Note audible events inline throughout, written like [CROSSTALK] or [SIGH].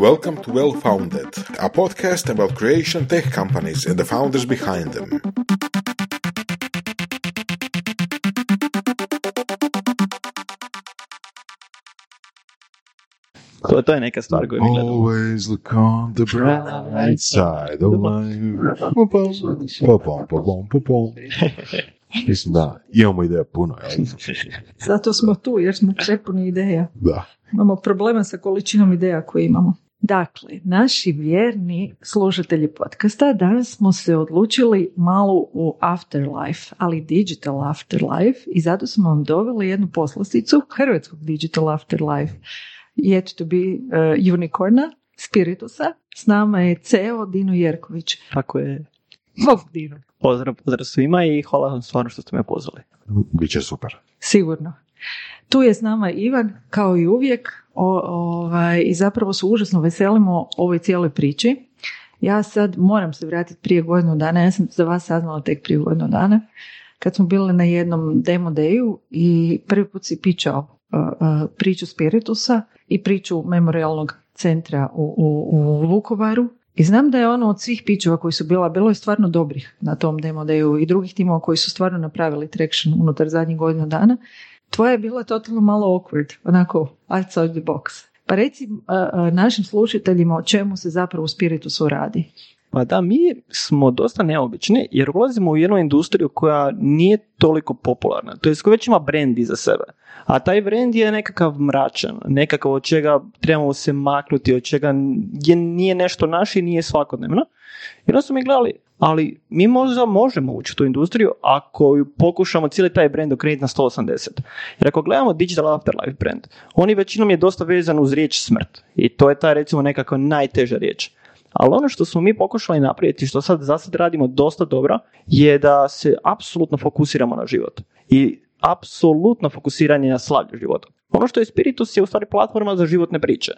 Welcome to Well Founded, a podcast about creation tech companies and the founders behind them. To, to je neka stvar koju mi gledamo. Always look on the bright side of life. Pa pa pa. Mislim da, imamo ideja puno, jel? Zato smo tu, jer smo prepuni ideja. Da. Imamo problema sa količinom ideja koje imamo. Dakle, naši vjerni slušatelji podcasta, danas smo se odlučili malo u afterlife, ali digital afterlife i zato smo vam doveli jednu poslasticu hrvatskog digital afterlife yet to be uh, unicorna, Spiritusa. S nama je CEO Dino Jerković. Tako je. Bog Dino. Pozdrav, pozdrav svima i hvala vam stvarno što ste me pozvali. Biće super. Sigurno. Tu je s nama Ivan, kao i uvijek, o, ovaj, i zapravo se užasno veselimo ovoj cijeloj priči. Ja sad moram se vratiti prije godinu dana, ja sam za vas saznala tek prije godinu dana, kad smo bili na jednom demo deju i prvi put si pičao uh, uh, priču Spiritusa i priču memorialnog centra u, u, u Vukovaru. I znam da je ono od svih pičeva koji su bila, bilo je stvarno dobrih na tom demo deju i drugih timova koji su stvarno napravili traction unutar zadnjih godinu dana. Tvoja je bila totalno malo awkward, onako outside the box. Pa reci uh, uh, našim slušateljima o čemu se zapravo u Spiritusu radi. Pa da, mi smo dosta neobični jer ulazimo u jednu industriju koja nije toliko popularna, to je koja već ima brand iza sebe. A taj brand je nekakav mračan, nekakav od čega trebamo se maknuti, od čega je, nije nešto naše i nije svakodnevno. I onda smo mi gledali, ali mi možda možemo ući u tu industriju ako ju pokušamo cijeli taj brand okrenuti na 180. Jer ako gledamo Digital Afterlife brand, oni većinom je dosta vezan uz riječ smrt. I to je ta recimo nekakva najteža riječ. Ali ono što smo mi pokušali napraviti, što sad za sad radimo dosta dobro, je da se apsolutno fokusiramo na život. I apsolutno fokusiranje na slavlje života. Ono što je Spiritus je u stvari platforma za životne priče.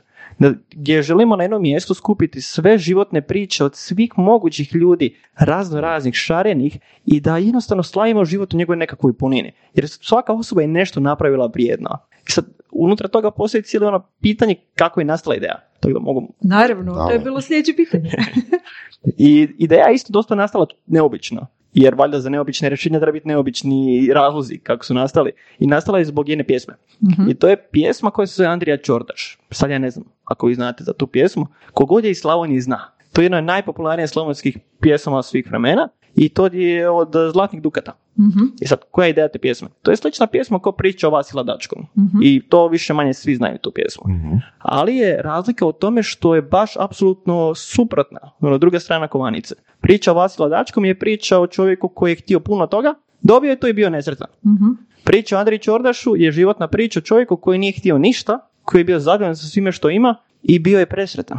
Gdje želimo na jednom mjestu skupiti sve životne priče od svih mogućih ljudi, razno raznih, šarenih i da jednostavno slavimo život u njegovoj nekakvoj punini. Jer svaka osoba je nešto napravila vrijedno. I sad, unutra toga postoji cijelo ono pitanje kako je nastala ideja. Tako da mogu... Naravno, to je bilo sljedeće pitanje. [LAUGHS] [LAUGHS] I ideja je isto dosta nastala neobično jer valjda za neobične rješenja treba biti neobični razlozi kako su nastali. I nastala je zbog jedne pjesme. I to je pjesma koja se zove Andrija Čordaš. Sad ja ne znam ako vi znate za tu pjesmu. Kogod je iz Slavonije zna. To je jedna od najpopularnijih slavonskih pjesama svih vremena i to je od Zlatnih Dukata. I sad, koja je ideja te pjesme? To je slična pjesma kao priča o Vasi Ladačkom. I to više manje svi znaju tu pjesmu. Ali je razlika u tome što je baš apsolutno suprotna. Ono, druga strana kovanice. Priča o Vasi Ladačkom je priča o čovjeku koji je htio puno toga, dobio je to i bio nesretan. Priča o Andriji Čordašu je životna priča o čovjeku koji nije htio ništa, koji je bio zadovoljan sa svime što ima i bio je presretan.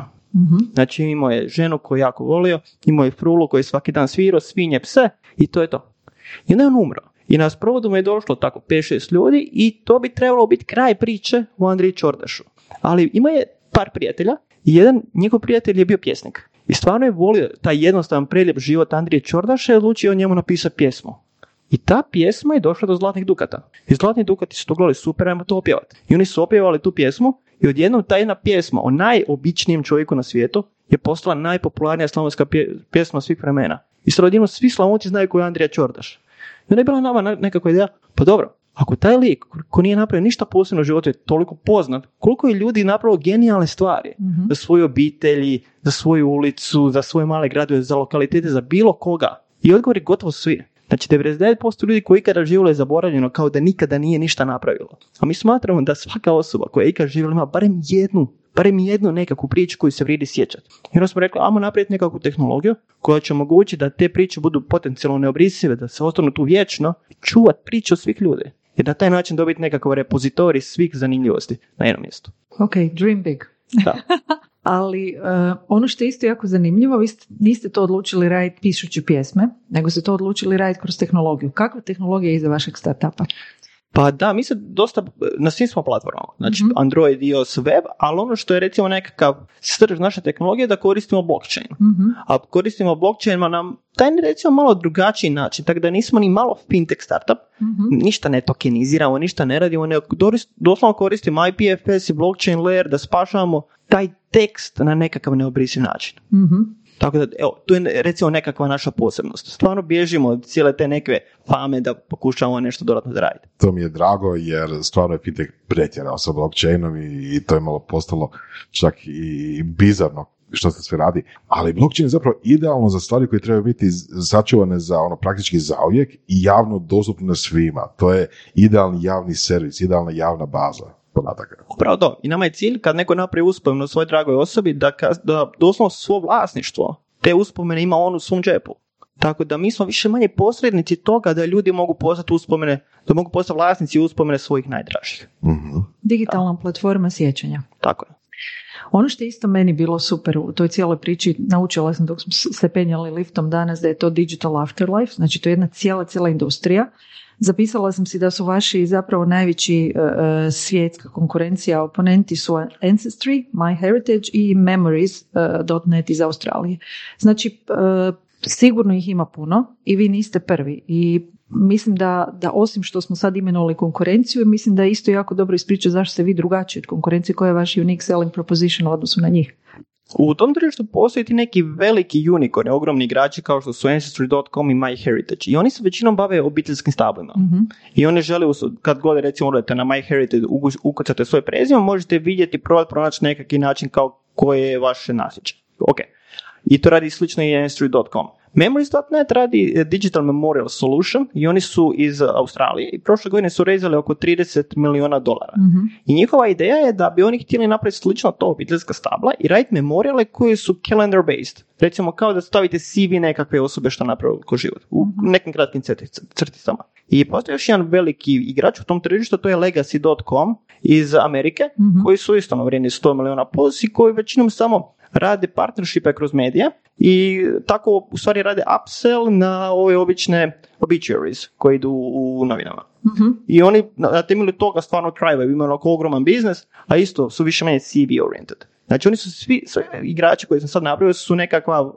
Znači imao je ženu koju je jako volio, imao je frulu koji je svaki dan svirao, svinje, pse i to je to. I onda je on umro. I na sprovodu je došlo tako 5-6 ljudi i to bi trebalo biti kraj priče o Andriji Čordašu. Ali ima je par prijatelja i jedan njegov prijatelj je bio pjesnik. I stvarno je volio taj jednostavan prelijep život Andrije Čordaša i odlučio o njemu napisati pjesmu. I ta pjesma je došla do Zlatnih Dukata. I Zlatni Dukati su to gledali super, ajmo to opjevati. I oni su opjevali tu pjesmu i odjednom ta jedna pjesma o najobičnijem čovjeku na svijetu je postala najpopularnija slavonska pjesma svih vremena. I odjednom svi slavonci znaju ko je Andrija Čordaš. I onda je bila nama nekakva ideja, pa dobro, ako taj lik ko nije napravio ništa posebno u životu je toliko poznat, koliko je ljudi napravilo genijalne stvari za svoje obitelji, za svoju ulicu, za svoje male gradove, za lokalitete, za bilo koga. I odgovor je gotovo svi. Znači 99% ljudi koji ikada živjelo je zaboravljeno kao da nikada nije ništa napravilo. A mi smatramo da svaka osoba koja je ikada živjela ima barem jednu barem jednu nekakvu priču koju se vrijedi sjećati. I onda smo rekli, ajmo napraviti nekakvu tehnologiju koja će omogućiti da te priče budu potencijalno neobrisive, da se ostanu tu vječno i čuvat priče od svih ljudi. Jer na taj način dobiti nekakav repozitorij svih zanimljivosti na jednom mjestu. Ok, dream big. Da. [LAUGHS] Ali uh, ono što je isto jako zanimljivo, vi ste, niste to odlučili raditi pišući pjesme, nego ste to odlučili raditi kroz tehnologiju. Kakva tehnologija je iza vašeg startupa? Pa da, mi se dosta, na svim smo platformama, znači Mhm. Android, iOS, web, ali ono što je recimo nekakav srž naše tehnologije je da koristimo blockchain. Mhm. A koristimo blockchain na nam taj recimo malo drugačiji način, tako da nismo ni malo fintech startup, Mhm. ništa ne tokeniziramo, ništa ne radimo, doris- doslovno koristimo IPFS i blockchain layer da spašavamo taj tekst na nekakav neobrisiv način. Tako da, evo, tu je recimo nekakva naša posebnost. Stvarno bježimo od cijele te neke fame da pokušavamo nešto dodatno zaraditi. To mi je drago jer stvarno je fintech pretjerao sa blockchainom i, to je malo postalo čak i bizarno što se sve radi, ali blockchain je zapravo idealno za stvari koje trebaju biti sačuvane za ono praktički zauvijek i javno dostupne svima. To je idealni javni servis, idealna javna baza podataka. Upravo to. I nama je cilj kad neko napravi uspomenu svojoj dragoj osobi da, da doslovno svo vlasništvo te uspomene ima on u svom džepu. Tako da mi smo više manje posrednici toga da ljudi mogu postati uspomene, da mogu postati vlasnici uspomene svojih najdražih. Mhm. Digitalna platforma sjećanja. Tako je. Ono što je isto meni bilo super u toj cijeloj priči, naučila sam dok smo se penjali liftom danas da je to digital afterlife, znači to je jedna cijela, cijela industrija. Zapisala sam si da su vaši zapravo najveći e, e, svjetska konkurencija, oponenti su Ancestry, MyHeritage i Memories.net iz Australije. Znači, e, sigurno ih ima puno i vi niste prvi i mislim da, da osim što smo sad imenovali konkurenciju, mislim da je isto jako dobro ispričati zašto ste vi drugačiji od konkurencije, koja je vaš unique selling proposition u odnosu na njih. U tom tržištu postoji ti neki veliki unicorni, ogromni igrači kao što su Ancestry.com i MyHeritage. I oni se većinom bave obiteljskim stablima. Mhm. I oni žele, kad god recimo odete na MyHeritage, ukucate svoj prezime, možete vidjeti, probati pronaći nekakvi način kao koje je vaše nasljeđe. Ok. I to radi slično i Ancestry.com. Memories.net radi eh, Digital Memorial Solution i oni su iz Australije i prošle godine su rezali oko 30 milijuna dolara. Mhm. I njihova ideja je da bi oni htjeli napraviti slično to obiteljska stabla i raditi memorijale koji su calendar based. Recimo kao da stavite CV nekakve osobe što napravili ko život u nekim kratkim crtic- crticama. I postoji još jedan veliki igrač u tom tržištu, to je Legacy.com iz Amerike, Mhm. koji su isto na vrijedni 100 milijuna plus i koji većinom samo rade partnershipe kroz medije i tako u stvari rade upsell na ove obične obituaries koji idu u novinama. Mhm. I oni na temelju toga stvarno trajaju, imaju onako ogroman biznis, a isto su više manje CV oriented. Znači oni su svi, svi igrači koji sam sad napravio su nekakva uh,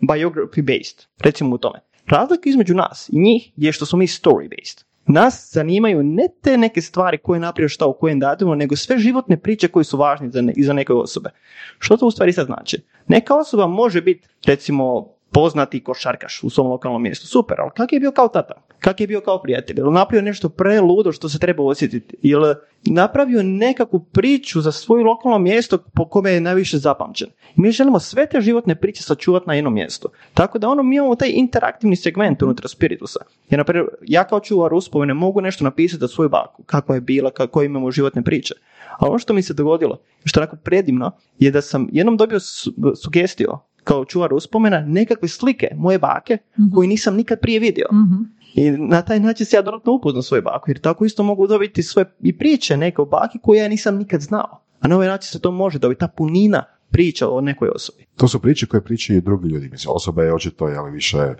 biography based, recimo u tome. Razlika između nas i njih je što smo mi story based. Nas zanimaju ne te neke stvari koje je napravio šta u kojem datumu, nego sve životne priče koje su važne za, ne, i za neke osobe. Što to u stvari sad znači? Neka osoba može biti, recimo, poznati košarkaš u svom lokalnom mjestu. Super, ali kak je bio kao tata? Kak je bio kao prijatelj? Jel napravio nešto preludo što se treba osjetiti? Jel napravio nekakvu priču za svoje lokalno mjesto po kome je najviše zapamćen? Mi želimo sve te životne priče sačuvati na jednom mjestu. Tako da ono mi imamo taj interaktivni segment unutar Spiritusa. Jer, na primjer, ja kao čuvar uspomene mogu nešto napisati za svoju baku, kakva je bila, kako imamo životne priče. A ono što mi se dogodilo, što je onako predivno, je da sam jednom dobio su- sugestiju kao čuvar uspomena nekakve slike moje bake koju nisam nikad prije vidio. Mhm. I na taj način se ja dodatno upoznam svoju baku, jer tako isto mogu dobiti sve i priče neke o baki koje ja nisam nikad znao. A na ovaj način se to može dobiti, ta punina priča o nekoj osobi. To su priče koje pričaju i drugi ljudi. Mislim, osoba je očito, jel, više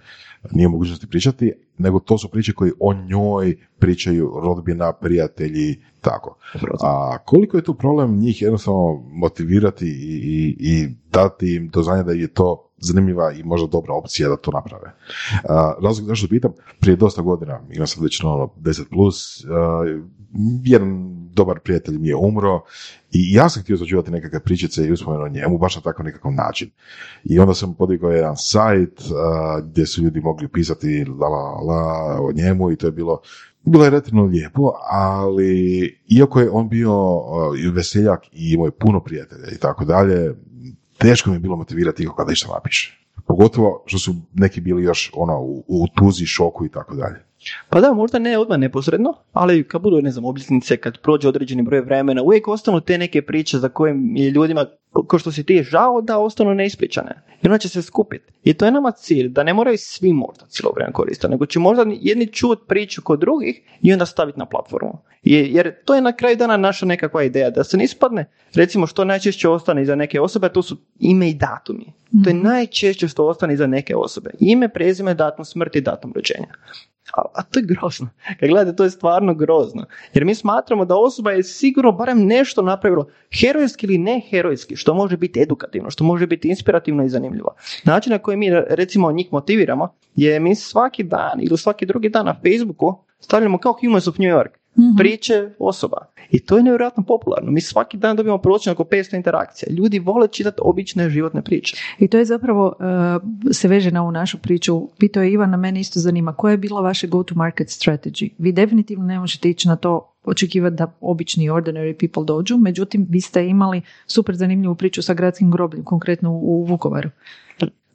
nije mogućnosti pričati, nego to su priče koje o njoj pričaju rodbina, prijatelji, tako. A koliko je tu problem njih jednostavno motivirati i, i, i dati im do znanja da je to zanimljiva i možda dobra opcija da to naprave. A, razlog zašto pitam, prije dosta godina, imam sam već ono 10 plus, jedan dobar prijatelj mi je umro i ja sam htio sačuvati nekakve pričice i uspomenu o njemu, baš na takav nekakav način. I onda sam podigao jedan sajt a, gdje su ljudi mogli pisati la, la, la o njemu i to je bilo bilo je relativno lijepo, ali iako je on bio uh, veseljak i imao je puno prijatelja i tako dalje, teško mi je bilo motivirati ikoga da išta napiše. Pogotovo što su neki bili još ono u, u tuzi, šoku i tako dalje. Pa da, možda ne odmah neposredno, ali kad budu, ne znam, obljetnice, kad prođe određeni broj vremena, uvijek ostanu te neke priče za koje je ljudima, ko- što si ti, žao da ostanu neispričane. I ona će se skupiti. I to je nama cilj, da ne moraju svi možda cijelo vrijeme koristiti, nego će možda jedni čut priču kod drugih i onda staviti na platformu. Jer, jer to je na kraju dana naša nekakva ideja, da se ne ispadne, recimo što najčešće ostane iza neke osobe, to su ime i datumi. To je najčešće što ostane iza neke osobe. Ime, prezime, datum smrti, datum rođenja. A, a to je grozno. Kad gledate, to je stvarno grozno. Jer mi smatramo da osoba je sigurno barem nešto napravila herojski ili ne herojski, što može biti edukativno, što može biti inspirativno i zanimljivo. Način na koji mi recimo njih motiviramo je mi svaki dan ili svaki drugi dan na Facebooku stavljamo kao Humans of New York mm priče osoba. I to je nevjerojatno popularno. Mi svaki dan dobijemo prosječno oko 500 interakcija. Ljudi vole čitati obične životne priče. I to je zapravo, uh, se veže na ovu našu priču. Pitao je Ivan, na mene isto zanima, koja je bila vaša go-to-market strategy? Vi definitivno ne možete ići na to očekivati da obični ordinary people dođu, međutim vi ste imali super zanimljivu priču sa gradskim grobljem, konkretno u Vukovaru.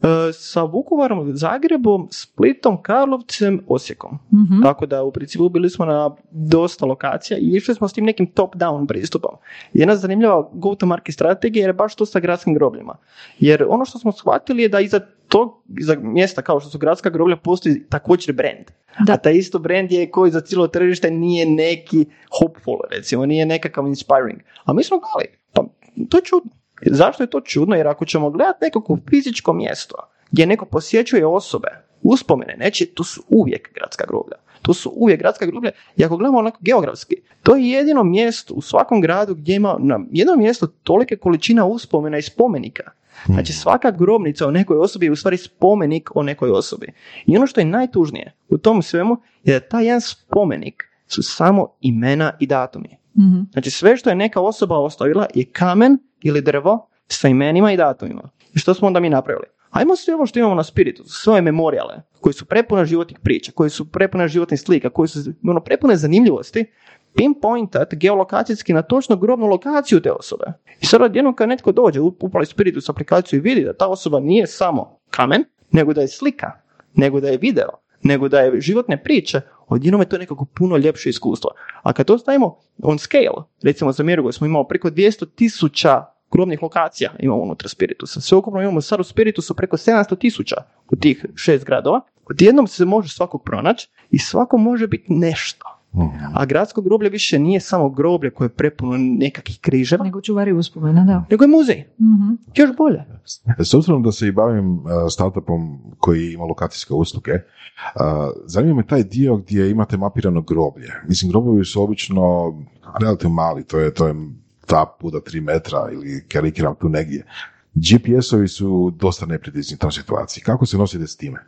E, sa Vukovarom, Zagrebom, Splitom, Karlovcem, Osijekom. mm Tako da u principu bili smo na dosta lokacija i išli smo s tim nekim top-down pristupom. Jedna zanimljiva go-to-market strategija jer je baš to sa gradskim grobljima. Jer ono što smo shvatili je da iza tog iza mjesta kao što su gradska groblja postoji također brand. Da. A taj isto brand je koji za cijelo tržište nije neki hopeful, recimo, nije nekakav inspiring. A mi smo gledali, pa to je čudno. Zašto je to čudno? Jer ako ćemo gledati nekako fizičko mjesto gdje neko posjećuje osobe, uspomene, neće, to su uvijek gradska groblja. To su uvijek gradska groblja. I ako gledamo onako geografski, to je jedino mjesto u svakom gradu gdje ima na jedno mjesto tolike količina uspomena i spomenika. Znači hmm. svaka grobnica o nekoj osobi je u stvari spomenik o nekoj osobi. I ono što je najtužnije u tom svemu je da taj jedan spomenik su samo imena i datumi. mm Znači sve što je neka osoba ostavila je kamen ili drvo sa imenima i datumima. I što smo onda mi napravili? Ajmo sve ovo što imamo na spiritu, svoje memorijale, koji su prepune životnih priča, koji su prepune životnih slika, koji su ono, prepune zanimljivosti, pinpointat geolokacijski na točno grobnu lokaciju te osobe. I sad odjednom kad netko dođe, upali spiritus aplikaciju i vidi da ta osoba nije samo kamen, nego da je slika, nego da je video, nego da je životne priče, odjednom je to nekako puno ljepše iskustvo. A kad to stavimo on scale, recimo za Mirgo smo imali preko 200 tisuća grobnih lokacija imamo unutra Spiritusa. Sve ukupno imamo sad u Spiritusu preko 700 tisuća u tih šest gradova. Odjednom se može svakog pronaći i svako može biti nešto. A gradsko groblje više nije samo groblje koje je prepuno nekakvih križeva. Nego čuvari uspomena, da. Nego je muzej. mm Još bolje. S obzirom da se i bavim uh, startupom koji ima lokacijske usluge, uh, zanima me taj dio gdje imate mapirano groblje. Mislim, grobovi su obično relativno mali, to je, to je ta puta 3 metra ili karikiram tu negdje. GPS-ovi su dosta neprecizni u toj situaciji. Kako se nosite s time?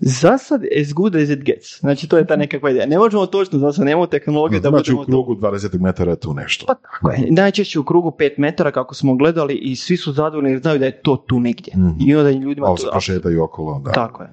Za sad as good as it gets. Znači to je ta nekakva ideja. Ne možemo točno, za sad nemamo tehnologije da znači, u krugu 20 metara je tu nešto. Pa tako je. Najčešće u krugu 5 metara kako smo gledali i svi su zadovoljni jer znaju da je to tu negdje. Mm-hmm. I onda ljudima... Malo se prošetaju okolo. Da. Tako je.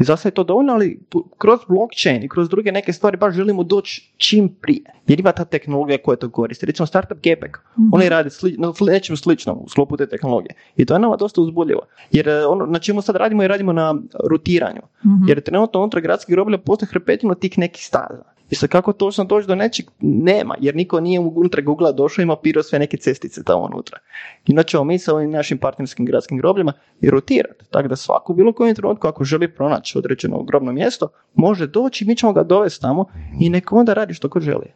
I za sad je to dovoljno, ali kroz blockchain i kroz druge neke stvari baš želimo doći čim prije. Jer ima ta tehnologija koja to koristi. Recimo startup Gepek, mm-hmm. oni rade sli, no, nečem slično u sklopu te tehnologije. I to je nama dosta uzbudljivo. Jer e, ono na čemu sad radimo i radimo na rutiranju. Mm-hmm. Jer trenutno unutra gradskih groblja postoje hrpetino tih nekih staza. I sad kako točno doći do nečeg nema, jer niko nije unutra Google došao i mapirao sve neke cestice tamo unutra. Inače mi sa ovim našim partnerskim gradskim grobljima i rotirati. Tako da svaku bilo kojem trenutku ako želi pronaći određeno grobno mjesto, može doći, mi ćemo ga dovesti tamo i neko onda radi što ko želi.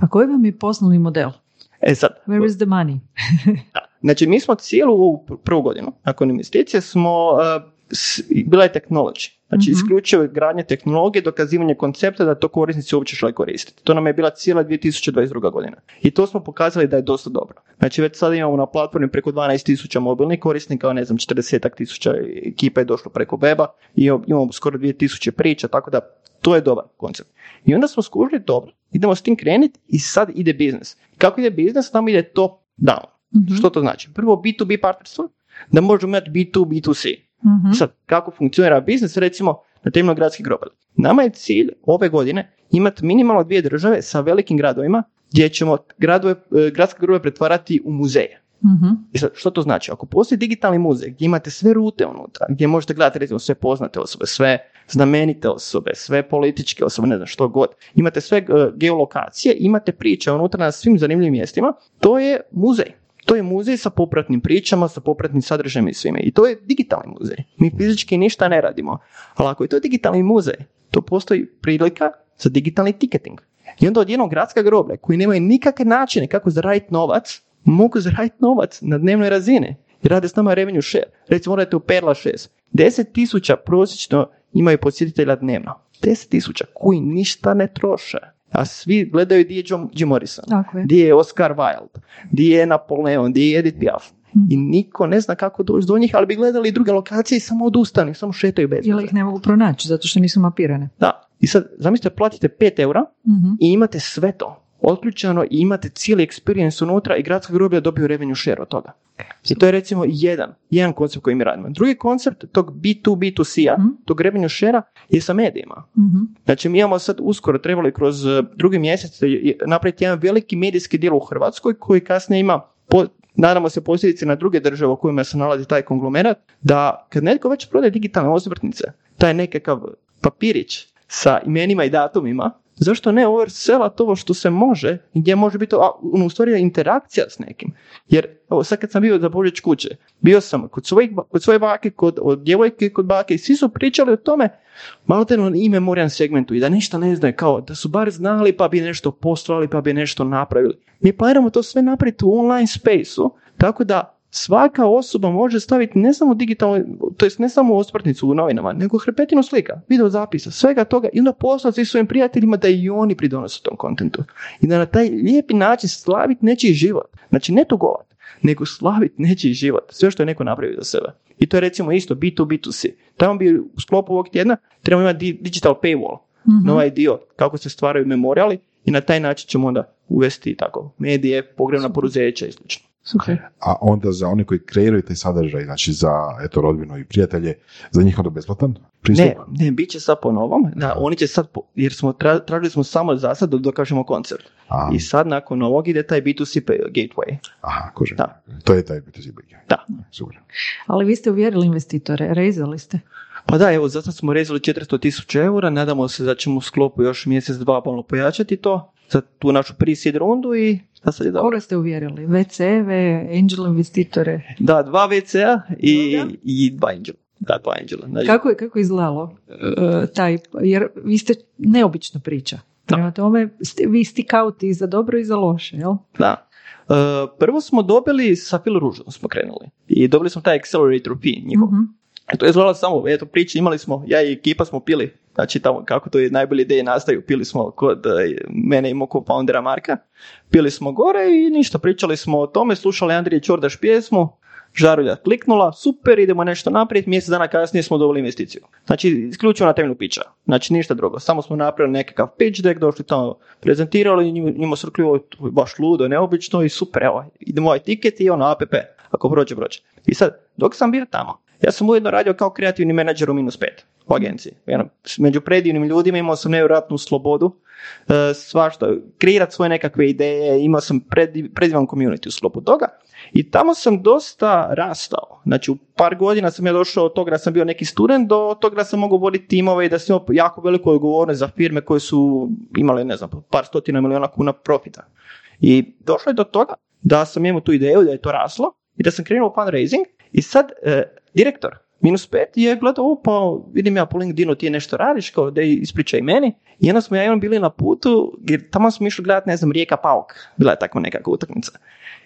A koji vam je poslovni model? E sad, Where is the money? [LAUGHS] Znači, mi smo cijelu ovu prvu godinu, nakon investicije, smo, uh, bila je technology. Znači, mm-hmm. isključivo gradnje tehnologije, dokazivanje koncepta da to korisnici uopće žele koristiti. To nam je bila cijela 2022. godina. I to smo pokazali da je dosta dobro. Znači, već sada imamo na platformi preko 12.000 mobilnih korisnika, ne znam, 40 tisuća ekipa je došlo preko weba i imamo skoro 2000 priča, tako da to je dobar koncept. I onda smo skužili dobro, idemo s tim krenuti i sad ide biznis. Kako ide biznis? Tamo ide top down. mm Što to znači? Prvo B2B partnerstvo, da možemo imati B2, B2C. mm Sad, kako funkcionira biznis, recimo, na temelju gradskih groblja. Nama je cilj ove godine imati minimalno dvije države sa velikim gradovima, gdje ćemo gradove, e, gradske grobove pretvarati u muzeje. mm I sad, što to znači? Ako postoji digitalni muzej gdje imate sve rute unutra, gdje možete gledati recimo sve poznate osobe, sve znamenite osobe, sve političke osobe, ne znam što god, imate sve uh, geolokacije, imate priče unutra na svim zanimljivim mjestima, to je muzej. To je muzej sa popratnim pričama, sa popratnim sadržajem i svime. I to je digitalni muzej. Mi fizički ništa ne radimo. Ali ako je to digitalni muzej, to postoji prilika za digitalni tiketing. I onda odjednom gradska groblja koji nemaju nikakve načine kako zaraditi novac, mogu zaraditi novac na dnevnoj razini. I rade s nama revenue share. Recimo, morate u Perla 6. 10 tisuća prosječno imaju posjetitelja dnevno. 10 tisuća koji ništa ne troše. A svi gledaju di je Jim, Morrison, Tako je. di je Oscar Wilde, di je Napoleon, di je Edith Piaf. Mhm. I niko ne zna kako doći do njih, ali bi gledali i druge lokacije i samo odustanu, samo šetaju bez Ili ih ne mogu pronaći zato što nisu mapirane. Da. I sad, zamislite, platite 5 eura Mhm. i imate sve to otključano i imate cijeli experience unutra i gradska groblja dobiju revenue share od toga. I to je recimo jedan, jedan koncept koji mi radimo. Drugi koncept tog B2B2C-a, Mhm. tog revenue share je sa medijima. Mhm. Znači mi imamo sad uskoro trebali kroz eh, drugi mjesec eh, napraviti jedan veliki medijski dio u Hrvatskoj koji kasnije ima po, nadamo se posljedice na druge države u kojima se nalazi taj konglomerat, da kad netko već prodaje digitalne osvrtnice, taj nekakav papirić sa imenima i datumima, zašto ne oversela to što se može, gdje može biti a, ono, u stvari interakcija s nekim. Jer evo, sad kad sam bio za Božić kuće, bio sam kod, svojih, kod svoje bake, kod od djevojke, kod bake i svi su pričali o tome malo te ime morijan segmentu i da ništa ne znaju, kao da su bar znali pa bi nešto poslali, pa bi nešto napravili. Mi planiramo to sve napraviti u online spaceu, tako da svaka osoba može staviti ne samo digitalno, to jest ne samo osvrtnicu u novinama, nego hrpetinu slika, video zapisa, svega toga i onda poslati svojim prijateljima da i oni pridonose tom kontentu. I da na taj lijepi način slaviti nečiji život. Znači ne tugovat, nego slaviti nečiji život. Sve što je neko napravio za sebe. I to je recimo isto B2B2C. Tamo bi u sklopu ovog tjedna trebamo imati di- digital paywall. Mhm. Na ovaj dio kako se stvaraju memorijali i na taj način ćemo onda uvesti tako medije, pogrebna poduzeća i slično. Super. A onda za one koji kreiraju taj sadržaj, znači za eto rodbinu i prijatelje, za njih onda besplatan pristup? Ne, ne, bit će sad po novom, da, oni će sad, po- jer smo tra- tražili smo samo za sad da dokažemo koncept. Aha, I sad nakon ovog ide taj B2C pa- gateway. aha, kužim. Da. To je taj B2C big. Da. Super. Ali vi ste uvjerili investitore, rezali ste. Pa da, evo, zato smo rezali 400 tisuća eura, nadamo se da ćemo u sklopu još mjesec, dva malo pojačati to, za tu našu pre-seed rundu i sad je dobro. Koga ste uvjerili? VC-eve, angel investitore? Da, dva WC-a i, Da. i dva Angela. Da, dva Angela. Znači, Kako je, kako je izgledalo e, taj, jer vi ste neobična priča. Prema tome, ste, vi stick out i za dobro i za loše, jel? Da. E, prvo smo dobili sa Phil Ružom smo krenuli i dobili smo taj Accelerator P njihov. Mhm. E, To je izgledalo samo, eto priče imali smo, ja i ekipa smo pili, znači tamo kako to je najbolje ideje nastaju, pili smo kod e, mene i mog foundera Marka, pili smo gore i ništa, pričali smo o tome, slušali Andrije Čordaš pjesmu, žarulja kliknula, super, idemo nešto naprijed, mjesec dana kasnije smo dobili investiciju. Znači, isključivo na temelju pića, znači ništa drugo, samo smo napravili nekakav pitch deck, došli tamo, prezentirali, njima, njima su rekli, "Ovo je baš ludo, neobično i super, evo, idemo ovaj tiket i ono, app, ako prođe, prođe. I sad, dok sam bio tamo, ja sam ujedno radio kao kreativni menadžer u minus pet u agenciji. Ono, među predivnim ljudima imao sam nevjerojatnu slobodu, e, svašta, kreirati svoje nekakve ideje, imao sam prediv, predivan community u sklopu toga i tamo sam dosta rastao. Znači u par godina sam ja došao od toga da sam bio neki student do toga da sam mogao voditi timove i da sam imao jako veliku odgovornost za firme koje su imale, ne znam, par stotina miliona kuna profita. I došlo je do toga da sam imao tu ideju da je to raslo i da sam krenuo fundraising i sad e, direktor minus pet je gledao, pa vidim ja po LinkedInu ti nešto radiš, kao da ispričaj meni. I onda smo ja i on bili na putu, jer tamo smo išli gledati, ne znam, Rijeka Pauk, bila je takva nekakva utakmica.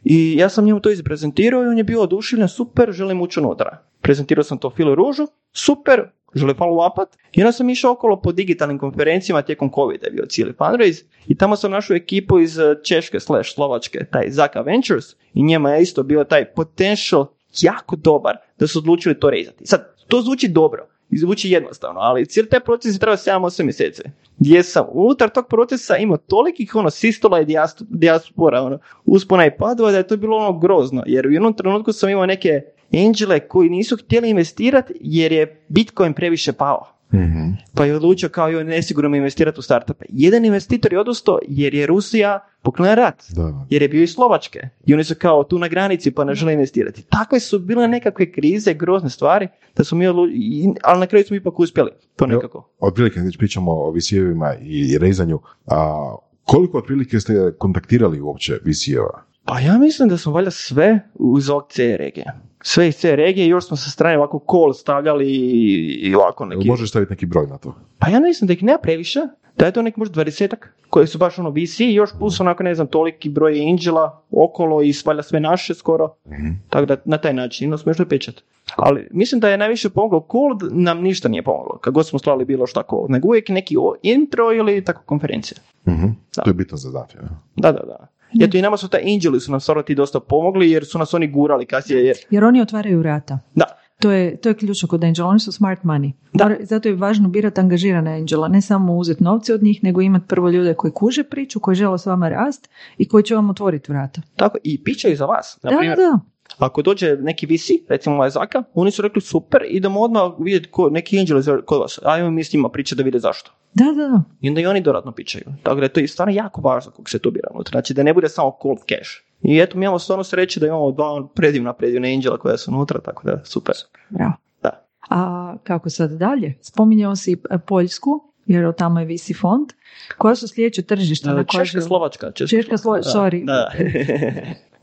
I ja sam njemu to izprezentirao i on je bio oduševljen, super, želim ući unutra. Prezentirao sam to Filu Ružu, super, žele follow upat. I onda sam išao okolo po digitalnim konferencijama tijekom covid je bio cijeli fundraise i tamo sam našao ekipu iz eh, Češke slash Slovačke, taj Zaka Ventures i njema je isto bio taj potential jako dobar da su odlučili to rezati. Sad, to zvuči dobro i zvuči jednostavno, ali cijeli taj proces je trebao 7-8 mjeseci. Gdje sam unutar tog procesa imao tolikih ono sistola i dijaspora, ono, uspona i padova da je to bilo ono grozno, jer u jednom trenutku sam imao neke angele koji nisu htjeli investirati jer je Bitcoin previše pao. Mhm. Pa je odlučio kao joj nesigurno investirati u startupe. Jedan investitor je odustao jer je Rusija pokrenula rat. Da. Jer je bio iz Slovačke. I oni su kao tu na granici pa ne žele investirati. Takve su bile nekakve krize, grozne stvari, da su mi odlu- i- ali na kraju smo ipak uspjeli. To nekako. Otprilike, već pričamo o VC-evima i rezanju. A, koliko otprilike ste kontaktirali uopće VC-eva? Pa ja mislim da smo valjda sve uz ovog C regije. Sve iz C regije, još smo sa strane ovako call stavljali i, ovako neki... možeš staviti neki broj na to? Pa ja mislim da ih nema previše, da je to nek možda dvadesetak koji su baš ono VC i još plus onako ne znam toliki broj Angela okolo i svalja sve naše skoro. Tako da na taj način imali smo još pečat. Ali mislim da je najviše pomoglo Cold nam ništa nije pomoglo. Kad god smo slali bilo šta Cold. Nego uvijek neki intro ili tako konferencija. Mhm. To je bitno za. Ja. Da, da, da. Eto i nama su taj Angeli su nam stvarno ti dosta pomogli jer su nas oni gurali kasnije. Jer, Jer oni otvaraju vrata. da, To je, to je ključno kod Angela, oni su smart money. Da. Zato je važno birati angažirane Angela, ne samo uzeti novce od njih, nego imati prvo ljude koji kuže priču, koji žele s vama rast i koji će vam otvoriti vrata. tako i pićaju za vas. Na Da, da, Ako dođe neki VC, recimo ovaj Zaka, oni su rekli super, idemo odmah vidjeti ko, neki angel kod vas. Ajmo mi s njima pričati da vide zašto. da, da, da. I onda i oni dodatno pičaju. Tako da je to stvarno jako važno kako se to bira unutra. Znači da ne bude samo cold cash. I eto, mi imamo stvarno sreće da imamo dva predivna, predivna angela koja su unutra, tako da super. Bravo. Da. A kako sad dalje? Spominjao si Poljsku, jer od tamo je visi fond. Koja su sljedeće tržišta? na koja Češka, Slovačka. Češka, Češka, Slo- Da, sorry. Da.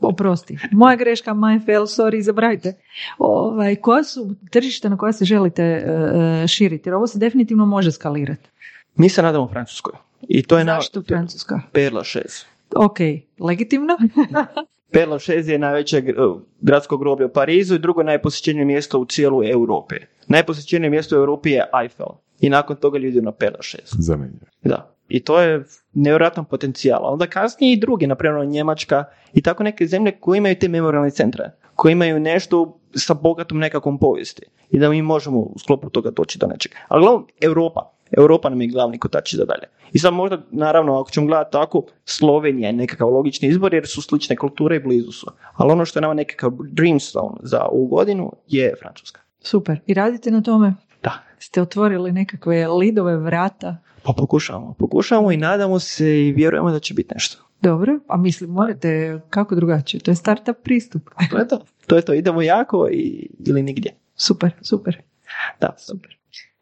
[LAUGHS] Oprosti. Moja greška, my fail, sorry, zabrajte. Ovaj, koja su tržišta na koja se želite e, e, širiti? Jer ovo se definitivno može skalirati. mi se nadamo Francuskoj. I to je na Zašto Francuska? Perla 6. Ok, legitimno. [LAUGHS] Perla 6 je najveće gr- gradsko groblje u Parizu i drugo najposjećenije mjesto u cijelu Europi. Najposjećenije mjesto u Europi je Eiffel. I nakon toga ljudi na Perla 6. Zanimljivo. Da. I to je nevjerojatan potencijal. Onda kasnije i drugi, na primjer Njemačka i tako neke zemlje koje imaju te memorialne centre, koje imaju nešto sa bogatom nekakvom povijesti. I da mi možemo u sklopu toga doći do nečega. Ali uglavnom, Europa. Europa nam je glavni kotač za dalje. I sad možda, naravno, ako ćemo gledati tako, Slovenija je nekakav logični izbor jer su slične kulture i blizu su. Ali ono što je nama nekakav dreamstone za ovu godinu je Francuska. Super. I radite na tome? Da. Ste otvorili nekakve lidove vrata? Pa pokušavamo. Pokušavamo i nadamo se i vjerujemo da će biti nešto. Dobro, a mislim, morate, kako drugačije? To je startup pristup. To je to. To je to. Idemo jako i, ili nigdje. Super, super. Da, super.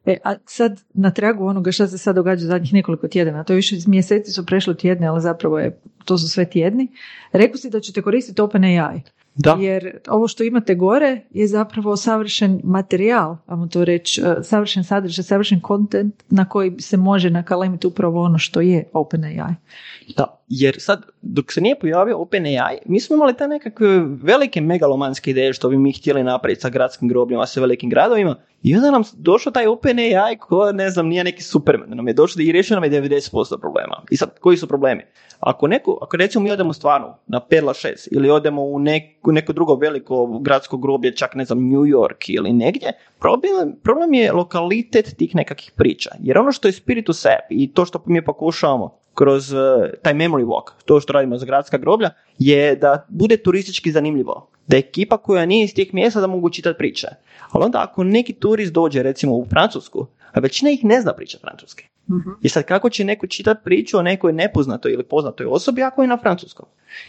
E, a sad na tragu onoga što se sad događa zadnjih nekoliko tjedana, to je više mjeseci su prešli tjedne, ali zapravo je, to su sve tjedni. Rekli si da ćete koristiti OpenAI. Da. Jer ovo što imate gore je zapravo savršen materijal, ajmo to reći, e, savršen sadržaj, savršen content na koji se može nakalemiti upravo ono što je OpenAI. Da, jer sad, dok se nije pojavio OpenAI, mi smo imali te nekakve velike megalomanske ideje što bi mi htjeli napraviti sa gradskim grobljima, sa velikim gradovima. I onda nam došao taj OpenAI ko, ne znam, nije neki superman. Nam je došao i riješio nam je 90% problema. I sad, koji su problemi? Ako, neko, ako recimo mi odemo stvarno na Perla 6 ili odemo u neko, neko drugo veliko gradsko groblje, čak ne znam New York ili negdje, problem, problem je lokalitet tih nekakvih priča. Jer ono što je Spiritus App i to što mi pokušavamo kroz uh, taj memory walk, to što radimo za gradska groblja, je da bude turistički zanimljivo. Da ekipa koja nije iz tih mjesta da mogu čitati priče. Ali onda ako neki turist dođe recimo u Francusku, a većina ih ne zna pričati francuski. I sad kako će neko čitati priču o nekoj nepoznatoj ili poznatoj osobi ako je na francuskom?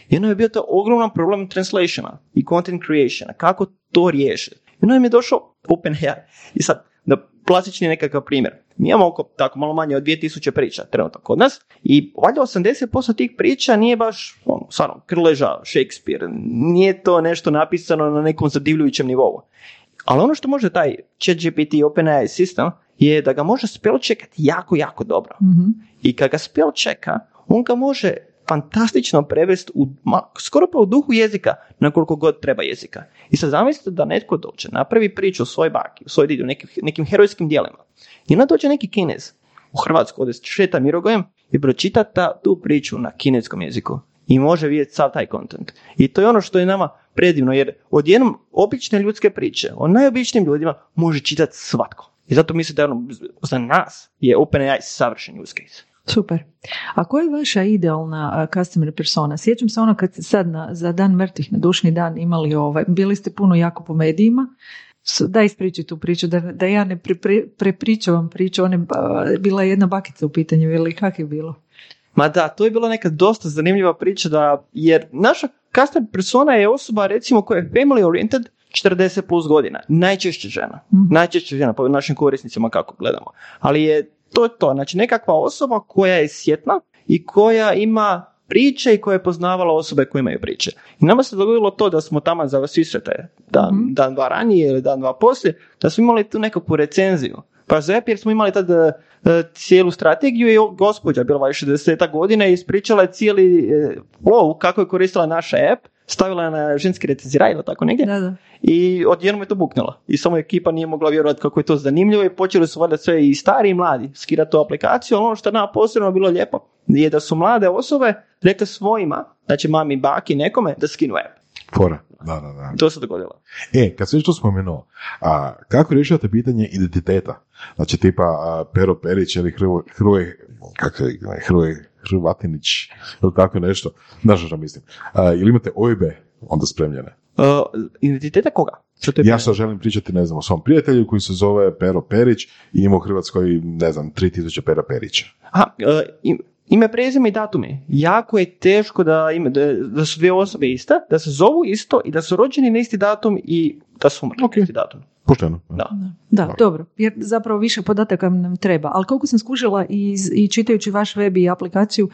I onda je bio to ogroman problem translationa i content creationa. Kako to riješiti? I onda im je došao OpenAI. I sad, da klasični nekakav primjer. Mi imamo oko tako malo manje od 2000 priča trenutno kod nas i valjda 80% tih priča nije baš ono, stvarno, Krleža, Shakespeare, nije to nešto napisano na nekom zadivljujućem nivou. Ali ono što može taj ChatGPT OpenAI sistem je da ga može spell jako, jako dobro. Mhm. I kad ga spell on ga može fantastično prevesti u, ma, skoro pa u duhu jezika na koliko god treba jezika. I sad zamislite da netko dođe, napravi priču o svoj baki, o svoj didi, o nekim, nekim herojskim dijelima. I onda dođe neki kinez u Hrvatsku, ode šeta Mirogojem i pročita ta, tu priču na kineskom jeziku. I može vidjeti sav taj kontent. I to je ono što je nama predivno, jer odjednom obične ljudske priče o najobičnijim ljudima može čitati svatko. I zato mislim da ono, za nas je OpenAI savršen use case. Super. A koja je vaša idealna customer persona? Sjećam se ono kad ste sad na, za dan mrtvih, na dušni dan imali ovaj, bili ste puno jako po medijima, da ispriči tu priču, da, da ja ne pre, pre- prepričavam priču, one, ba- bila je jedna bakica u pitanju, ili kak je bilo? Ma da, to je bila neka dosta zanimljiva priča da, jer naša customer persona je osoba recimo koja je family oriented 40 plus godina, najčešće žena, Mhm. najčešće žena po našim korisnicima kako gledamo, ali je to je to, znači nekakva osoba koja je sjetna i koja ima priče i koja je poznavala osobe koje imaju priče. I nama se dogodilo to da smo tamo za susrete dan, Mhm. dan dva ranije ili dan dva poslije, da smo imali tu nekakvu recenziju Pa ZEP jer smo imali tad e, cijelu strategiju i gospođa bila je 60 godina i ispričala je cijeli e, flow kako je koristila naša app, stavila na ženski recenziraj ili tako negdje. Da, da. I odjednom je to buknula. I samo ekipa nije mogla vjerovati kako je to zanimljivo i počeli su valjda sve i stari i mladi skirati tu aplikaciju, ali ono što je nama posebno bilo lijepo je da su mlade osobe rekle svojima, znači mami, baki, nekome, da skinu app. Fora. Da, da, da. To se dogodilo. E, kad se to spomenuo, a, kako rješavate pitanje identiteta? Znači, tipa a, Pero Perić ili Hrvoje, Hrvoje, kako je, Hrvoje Hrvatinić ili tako nešto, znaš što mislim. A, ili imate ojbe onda spremljene? Uh, identiteta koga? Što Ja sad želim pričati, ne znam, o svom prijatelju koji se zove Pero Perić i ima u Hrvatskoj, ne znam, 3000 Pera Perića. Aha, uh, im- ime, prezime i datumi. Jako je teško da, ima, da, da su dvije osobe iste, da se zovu isto i da su rođeni na isti datum i da su umrli Ok. na isti datum. Pošteno. Da. Da, dobro, jer zapravo više podataka nam treba. Ali koliko sam skužila i, i čitajući vaš web i aplikaciju,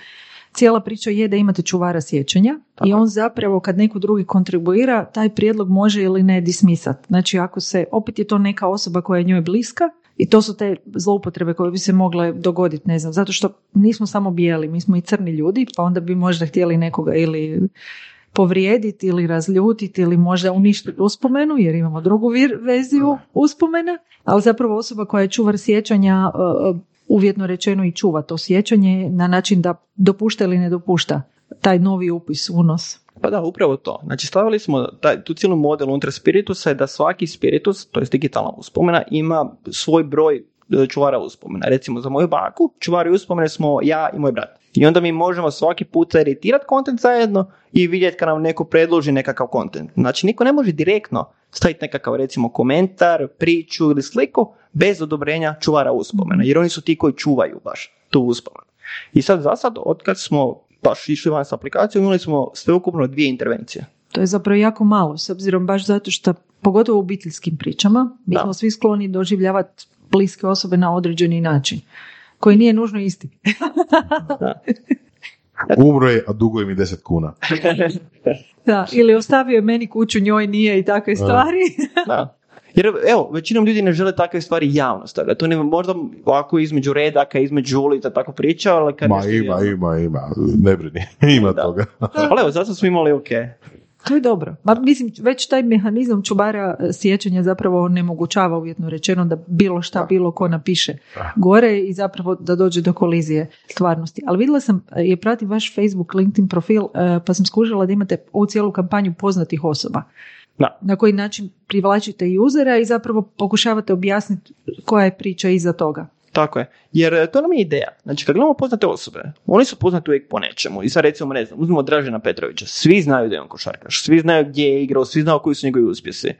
cijela priča je da imate čuvara sjećanja Tako i on zapravo kad neko drugi kontribuira, taj prijedlog može ili ne dismisat. Znači ako se, opet je to neka osoba koja je njoj bliska i to su te zloupotrebe koje bi se mogle dogoditi, ne znam, zato što nismo samo bijeli, mi smo i crni ljudi, pa onda bi možda htjeli nekoga ili povrijediti ili razljutiti ili možda uništiti uspomenu jer imamo drugu verziju uspomena, ali zapravo osoba koja je čuvar sjećanja e, e, uvjetno rečeno i čuva to sjećanje na način da dopušta ili ne dopušta taj novi upis, unos. Pa da, upravo to. Znači stavili smo taj, tu cijelu model unutar spiritusa je da svaki spiritus, to je digitalna uspomena, ima svoj broj e, čuvara uspomena. Recimo za moju baku, čuvari uspomene smo ja i moj brat. I onda mi možemo svaki put editirati kontent zajedno i vidjeti kad nam neko predloži nekakav kontent. Znači niko ne može direktno staviti nekakav recimo komentar, priču ili sliku bez odobrenja čuvara uspomena. Jer oni su ti koji čuvaju baš tu uspomenu. I sad za sad, od kad smo baš išli van s aplikacijom, imali smo sveukupno dvije intervencije. To je zapravo jako malo, s obzirom baš zato što, pogotovo u obiteljskim pričama, mi smo svi skloni doživljavati bliske osobe na određeni način, koji nije nužno isti. [LAUGHS] Umro je, a duguje mi 10 kuna. [LAUGHS] Da, ili ostavio je meni kuću, njoj nije i takve stvari. [LAUGHS] Da. Jer evo, većinom ljudi ne žele takve stvari javno stavljati. To ne možda ovako između redaka, između ulica tako priča, ali kad Ma ima, javno- ima, ima, ne brini, ima Da. toga. Ali evo, zato smo imali ok. To je dobro. Ma, mislim, već taj mehanizam čubara e, sjećanja zapravo onemogućava uvjetno rečeno da bilo šta, bilo ko napiše gore i zapravo da dođe do kolizije stvarnosti. Ali vidjela sam, e, je pratim vaš Facebook, LinkedIn profil, e, pa sam skužila da imate ovu cijelu kampanju poznatih osoba. Da. Na koji način privlačite usera i zapravo pokušavate objasniti koja je priča iza toga. Tako je. Jer e, to nam je ideja. Znači, kad gledamo poznate osobe, oni su poznati uvijek po nečemu. I sad recimo, ne znam, uzmimo Dražena Petrovića. Svi znaju da je on košarkaš. Svi znaju gdje je igrao, svi znaju koji su njegovi uspjesi.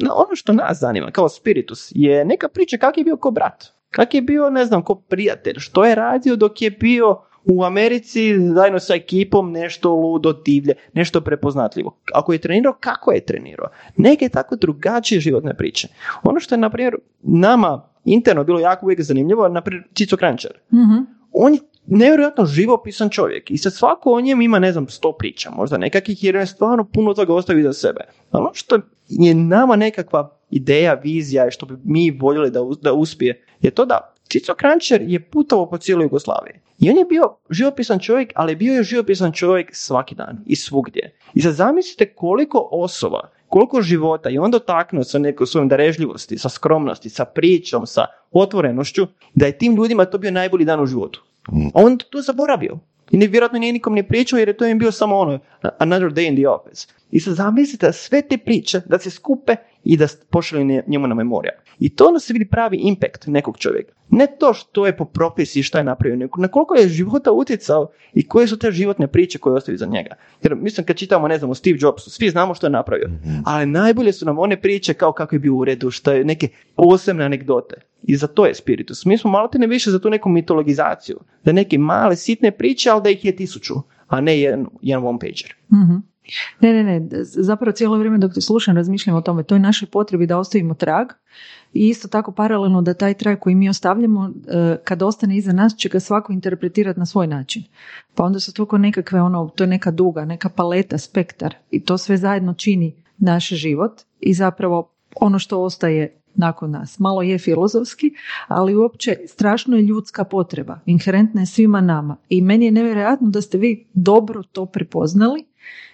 Ono što nas zanima, kao spiritus, je neka priča kak je bio ko brat. Kak je bio, ne znam, ko prijatelj. Što je radio dok je bio u Americi zajedno sa ekipom nešto ludo, divlje, nešto prepoznatljivo. Ako je trenirao, kako je trenirao? Neke tako drugačije životne priče. Ono što je, na primjer, nama interno bilo jako uvijek zanimljivo, na primjer, Cico Krančar. Mhm. On je nevjerojatno živopisan čovjek i sad svako o njemu ima, ne znam, sto priča, možda nekakvih jer je stvarno puno toga ostavi za sebe. Ono što je nama nekakva ideja, vizija i što bi mi voljeli da, da uspije, je to da Cico Krančar je putovao po cijeloj Jugoslaviji. I on je bio živopisan čovjek, ali bio je živopisan čovjek svaki dan i svugdje. I sad zamislite koliko osoba, koliko života je on dotaknuo sa nekom svojom darežljivosti, sa skromnosti, sa pričom, sa otvorenošću, da je tim ljudima to bio najbolji dan u životu. A on to zaboravio. I ne, vjerojatno nije nikom ni pričao jer je to im bio samo ono, another day in the office. I sad zamislite sve te priče da se skupe i da pošalju nje- njemu na memorija. I to onda se vidi pravi impact nekog čovjeka. Ne to što je po profesiji, šta je napravio, nego na koliko je života utjecao i koje su te životne priče koje ostavi za njega. Jer mislim kad čitamo, ne znam, o Steve Jobsu, svi znamo što je napravio. Ali najbolje su nam one priče kao kako je bio u uredu, što je neke posebne anegdote. I za to je spiritus. Mi smo malo te ne više za tu neku mitologizaciju. Da neke male, sitne priče, ali da ih je tisuću, a ne jedan, jedan one pager. Mhm. Ne, ne, ne, zapravo cijelo vrijeme dok te slušam razmišljam o tome, to je našoj potrebi da ostavimo trag i isto tako paralelno da taj trag koji mi ostavljamo, e, kad ostane iza nas će ga svako interpretirati na svoj način. Pa onda su to nekakve, ono, to je neka duga, neka paleta, spektar i to sve zajedno čini naš život i zapravo ono što ostaje nakon nas. Malo je filozofski, ali uopće strašno je ljudska potreba. Inherentna je svima nama. I meni je nevjerojatno da ste vi dobro to prepoznali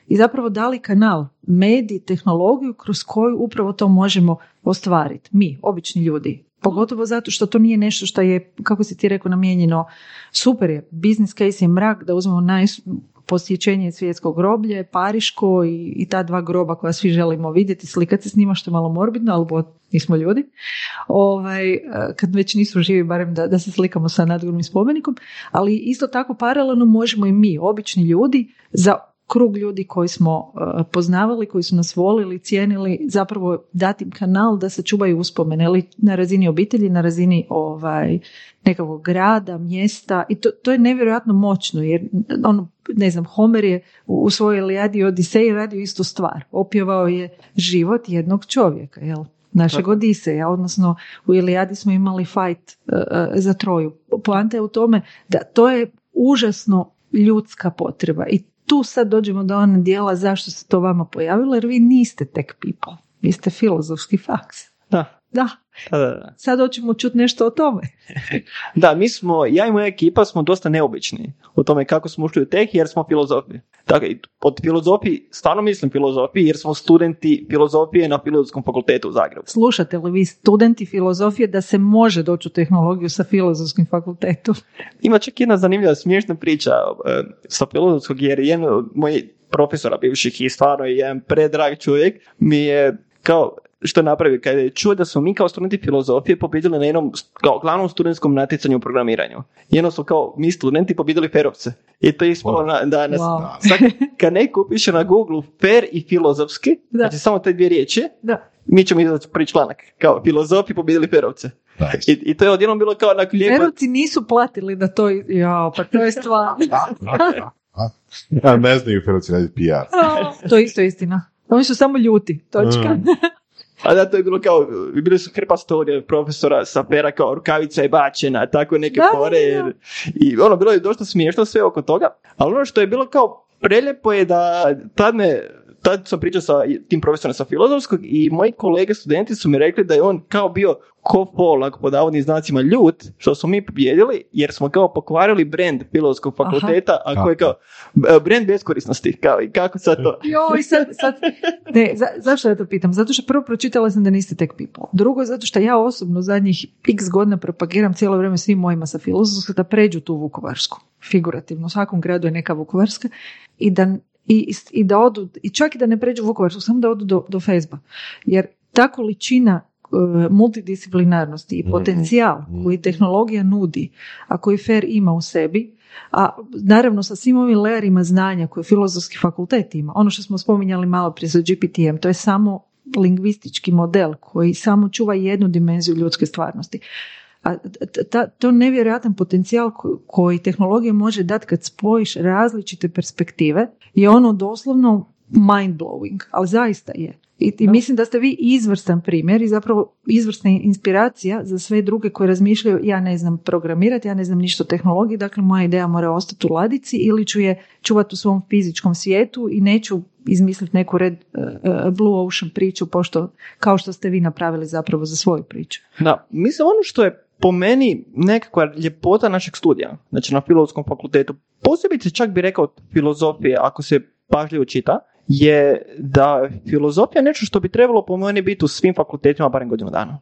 i zapravo dali kanal, medij, tehnologiju kroz koju upravo to možemo ostvariti. Mi, obični ljudi. Pogotovo zato što to nije nešto što je, kako si ti rekao, namijenjeno. Super je, business case je mrak da uzmemo naj, posjećenje svjetskog groblje, Pariško i, i ta dva groba koja svi želimo vidjeti, slikati s njima što je malo morbidno, ali nismo ljudi. Ovaj, kad već nisu živi, barem da, da se slikamo sa nadgornim spomenikom, ali isto tako paralelno možemo i mi, obični ljudi, za krug ljudi koji smo e, poznavali, koji su nas volili, cijenili, zapravo dati im kanal da se čuvaju uspomene, ali na razini obitelji, na razini ovaj, nekakvog grada, mjesta i to, to je nevjerojatno moćno jer ono, ne znam, Homer je u svojoj Iliadi Odiseji radio istu stvar. Opjevao je život jednog čovjeka, jel? našeg Odiseja, odnosno u Ilijadi smo imali fight uh, za Troju. Poanta je u tome da to je užasno ljudska potreba i tu sad dođemo do one dijela zašto se to vama pojavilo, jer vi niste tech people, vi ste filozofski faks. Da. Da. Da, da, Sad hoćemo čuti nešto o tome. [LAUGHS] da, mi smo, ja i moja ekipa smo dosta neobični u tome kako smo ušli u teh jer smo filozofi. Dakle, od filozofiji, stvarno mislim filozofiji jer smo studenti filozofije na Filozofskom fakultetu u Zagrebu. Slušate li vi studenti filozofije da se može doći u tehnologiju sa Filozofskim fakultetom? [LAUGHS] Ima čak jedna zanimljiva smiješna priča e, sa filozofskog jer jedan od mojih profesora bivših i stvarno je jedan predrag čovjek mi je kao što napravi kada je čuo da smo mi kao studenti filozofije pobjedili na jednom kao glavnom studentskom natjecanju u programiranju. Jedno smo kao mi studenti pobjedili ferovce. I to je ispalo na, da nas, kad neko upiše na Google fer i filozofski, da. znači samo te dvije riječi, da. mi ćemo izaći prvi članak. Kao filozofi pobjedili ferovce. I, I, to je odjednom bilo kao na lijepo... Ferovci nisu platili da to, ja, pa to je stvar. ja, ne znaju ferovci raditi PR. [LAUGHS] to je isto istina. Oni su samo ljuti, točka. Mm. A da, to je bilo kao, bili su hrpa storije profesora sa pera kao rukavica je bačena, tako neke da, pore. I ono, bilo je dosta smiješno sve oko toga. Ali ono što je bilo kao preljepo je da tad me tad sam pričao sa tim profesorom sa filozofskog i moji kolege studenti su mi rekli da je on kao bio ko pol, ako po navodnim znacima ljut, što smo mi pobjedili, jer smo kao pokvarili brand filozofskog fakulteta, a koji je kao brand beskorisnosti, kao i kako sad to? [LAUGHS] Joj, sad, sad, ne, za, zašto ja to pitam? Zato što prvo pročitala sam da niste tech people. Drugo, zato što ja osobno zadnjih x godina propagiram cijelo vrijeme svim mojima sa filozofskog da pređu tu Vukovarsku. Figurativno, u svakom gradu je neka Vukovarska i da i, i da odu, i čak i da ne pređu Vukovarsku, samo da odu do, do Facebooka. Jer ta količina e, multidisciplinarnosti i mhm. potencijal mhm. koji tehnologija nudi, a koji FER ima u sebi, a naravno sa svim ovim lejerima znanja koje filozofski fakultet ima, ono što smo spominjali malo prije za GPTM, to je samo lingvistički model koji samo čuva jednu dimenziju ljudske stvarnosti. A ta, to nevjerojatan potencijal koji tehnologija može dati kad spojiš različite perspektive je ono doslovno mind blowing, ali zaista je. I, I, mislim da ste vi izvrstan primjer i zapravo izvrsna inspiracija za sve druge koji razmišljaju ja ne znam programirati, ja ne znam ništa o tehnologiji, dakle moja ideja mora ostati u ladici ili ću je čuvati u svom fizičkom svijetu i neću izmisliti neku red uh, blue ocean priču pošto kao što ste vi napravili zapravo za svoju priču. Da, mislim ono što je po meni nekakva ljepota našeg studija, znači na filozofskom fakultetu, posebice čak bi rekao filozofije, ako se pažljivo čita, je da filozofija je nešto što bi trebalo po meni biti u svim fakultetima barem godinu dana.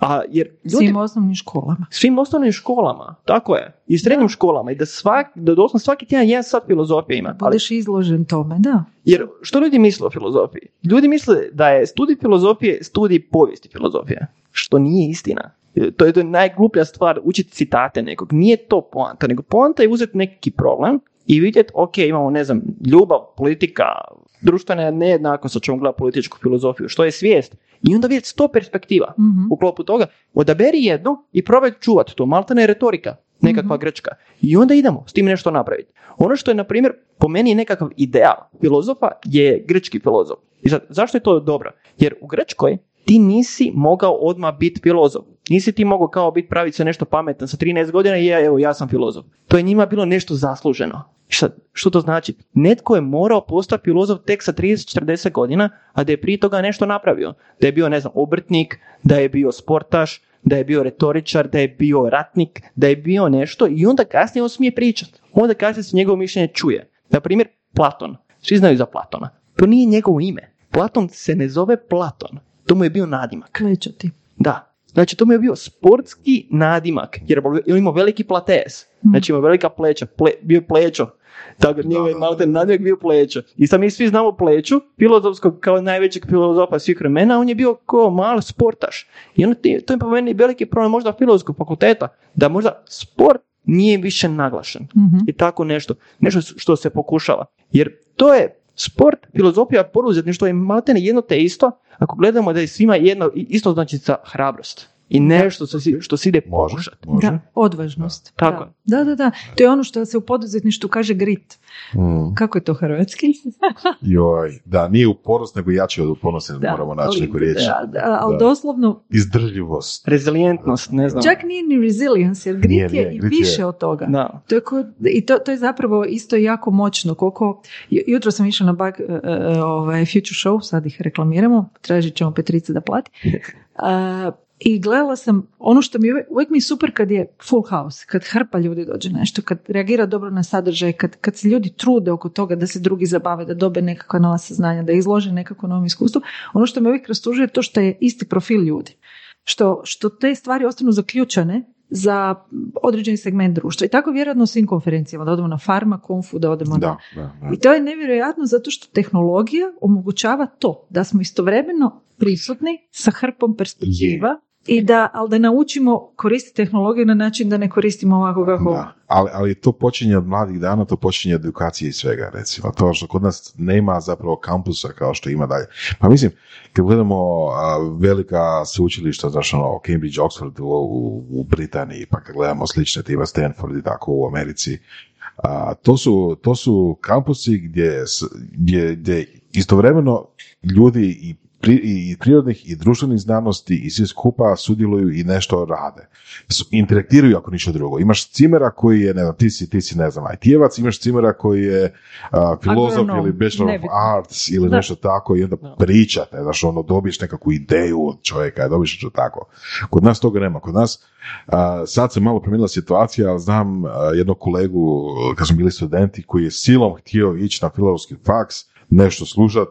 A jer ljudi, svim osnovnim školama. Svim osnovnim školama, tako je. I srednjim školama. I da, svak, da doslovno svaki tjedan jedan sat filozofije ima. Budeš izložen tome, da. Jer što ljudi misle o filozofiji? Ljudi misle da je studij filozofije studij povijesti filozofije. Što nije istina. To je, to je najgluplja stvar učiti citate nekog. Nije to poanta, nego poanta je uzeti neki problem i vidjeti, ok, imamo, ne znam, ljubav, politika, društvena nejednakost, o čemu gleda političku filozofiju, što je svijest. I onda vidjeti sto perspektiva mm u klopu toga. Odaberi jednu i probaj čuvati to. Maltene je retorika, nekakva mm grčka. I onda idemo s tim nešto napraviti. Ono što je, na primjer, po meni nekakav ideal filozofa je grčki filozof. I zašto je to dobro? Jer u Grčkoj ti nisi mogao odmah biti filozof. Nisi ti mogao kao biti pravi se nešto pametan sa 13 godina i ja, evo, ja sam filozof. To je njima bilo nešto zasluženo. Šta, što to znači? Netko je morao postati filozof tek sa 30-40 godina, a da je prije toga nešto napravio. Da je bio, ne znam, obrtnik, da je bio sportaš, da je bio retoričar, da je bio ratnik, da je bio nešto i onda kasnije on smije pričati. Onda kasnije se njegovo mišljenje čuje. Na primjer, Platon. Svi znaju za Platona. To nije njegovo ime. Platon se ne zove Platon. To mu je bio nadimak. Klečati. Da. Znači, to mu je bio sportski nadimak, jer je imao veliki plates. Znači, imao velika pleća, ple, bio plećo. Tako, njegov je malo ten nadimak bio plećo. I sad mi svi znamo pleću, filozofskog kao najvećeg filozofa svih vremena, on je bio kao mal sportaš. I ono, to je po meni veliki problem možda filozofskog fakulteta, da možda sport nije više naglašen. Mhm. I tako nešto. Nešto što se pokušava. Jer to je sport, filozofija, poduzetništvo je maltene jedno te isto, ako gledamo da je svima jedno, isto znači za hrabrost. I nešto što se, što se ide pokušati. može. Da, odvažnost. Tako je. Da. da, da, da. To je ono što se u poduzetništvu kaže grit. Mm. Kako je to hrvatski? [LAUGHS] Joj, da, nije upornost, nego jači od upornosti, Da, moramo naći ali- neku riječ. Da, da, ali Da. doslovno, Izdržljivost. Rezilijentnost, ne znam. čak nije ni resilience, jer grit Nije, je nije, i grit je- više od toga. Da. To je ko- I to, to je zapravo isto jako moćno. Koliko, ju- jutro sam išla na bug, e, e, ovaj, Future Show, sad ih reklamiramo, tražit ćemo Petrice da plati. [LAUGHS] A, I gledala sam, ono što mi uvijek, uvijek mi je super kad je full house, kad hrpa ljudi dođe nešto, kad reagira dobro na sadržaj, kad, kad se ljudi trude oko toga da se drugi zabave, da dobe nekakva nova saznanja, da izlože nekako novom iskustvu. Ono što me uvijek rastužuje je to što je isti profil ljudi. Što, što te stvari ostanu zaključane za određeni segment društva. I tako vjerojatno u svim konferencijama, da odemo na farma, konfu, da odemo na Da, da, da. i to je nevjerojatno zato što tehnologija omogućava to da smo istovremeno prisutni sa hrpom perspektiva i da, ali da naučimo koristiti tehnologiju na način da ne koristimo ovako kako... Da, ali, ali to počinje od mladih dana, to počinje od edukacije i svega, recimo. To što kod nas nema zapravo kampusa kao što ima dalje. Pa mislim, kad gledamo a, velika sveučilišta, znaš ono, Cambridge, Oxford u, u, u Britaniji, pa kad gledamo slične, tipa Stanford i tako u Americi, a, to, su, to su kampusi gdje, gdje, gdje istovremeno ljudi i pri- i prirodnih i društvenih znanosti i svi skupa sudjeluju i nešto rade. Interaktiraju ako ništa drugo. Imaš cimera koji je, ne znam, ti si, ti si ne znam, IT-evac, imaš cimera koji je a, filozof Agronom, ili bachelor of arts ili Da. nešto tako i onda Da. pričate, znaš, ono, dobiješ nekakvu ideju od čovjeka, dobiješ nešto tako. Kod nas toga nema. Kod nas, a, sad se malo promijenila situacija, ali znam jednog kolegu, kad smo bili studenti, koji je silom htio ići na filozofski faks, nešto slušat,